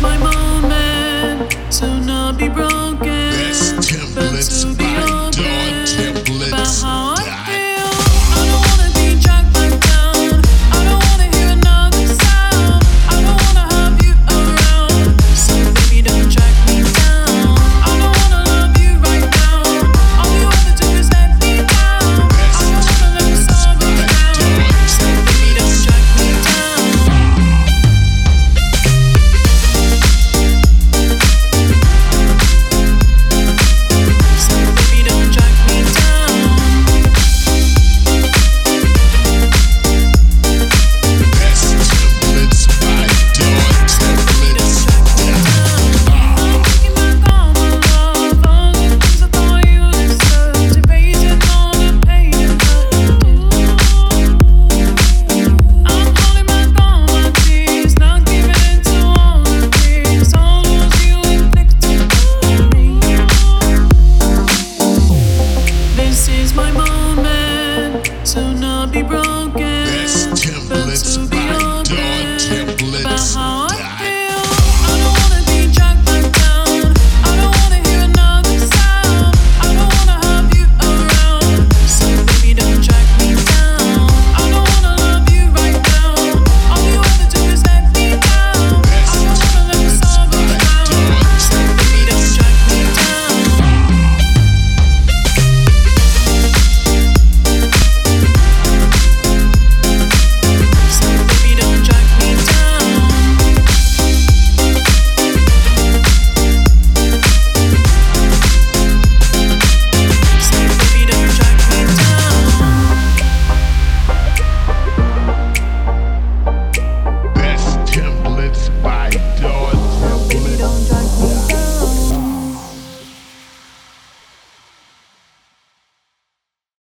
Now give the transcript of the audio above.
my mind. not be broken. Best templates.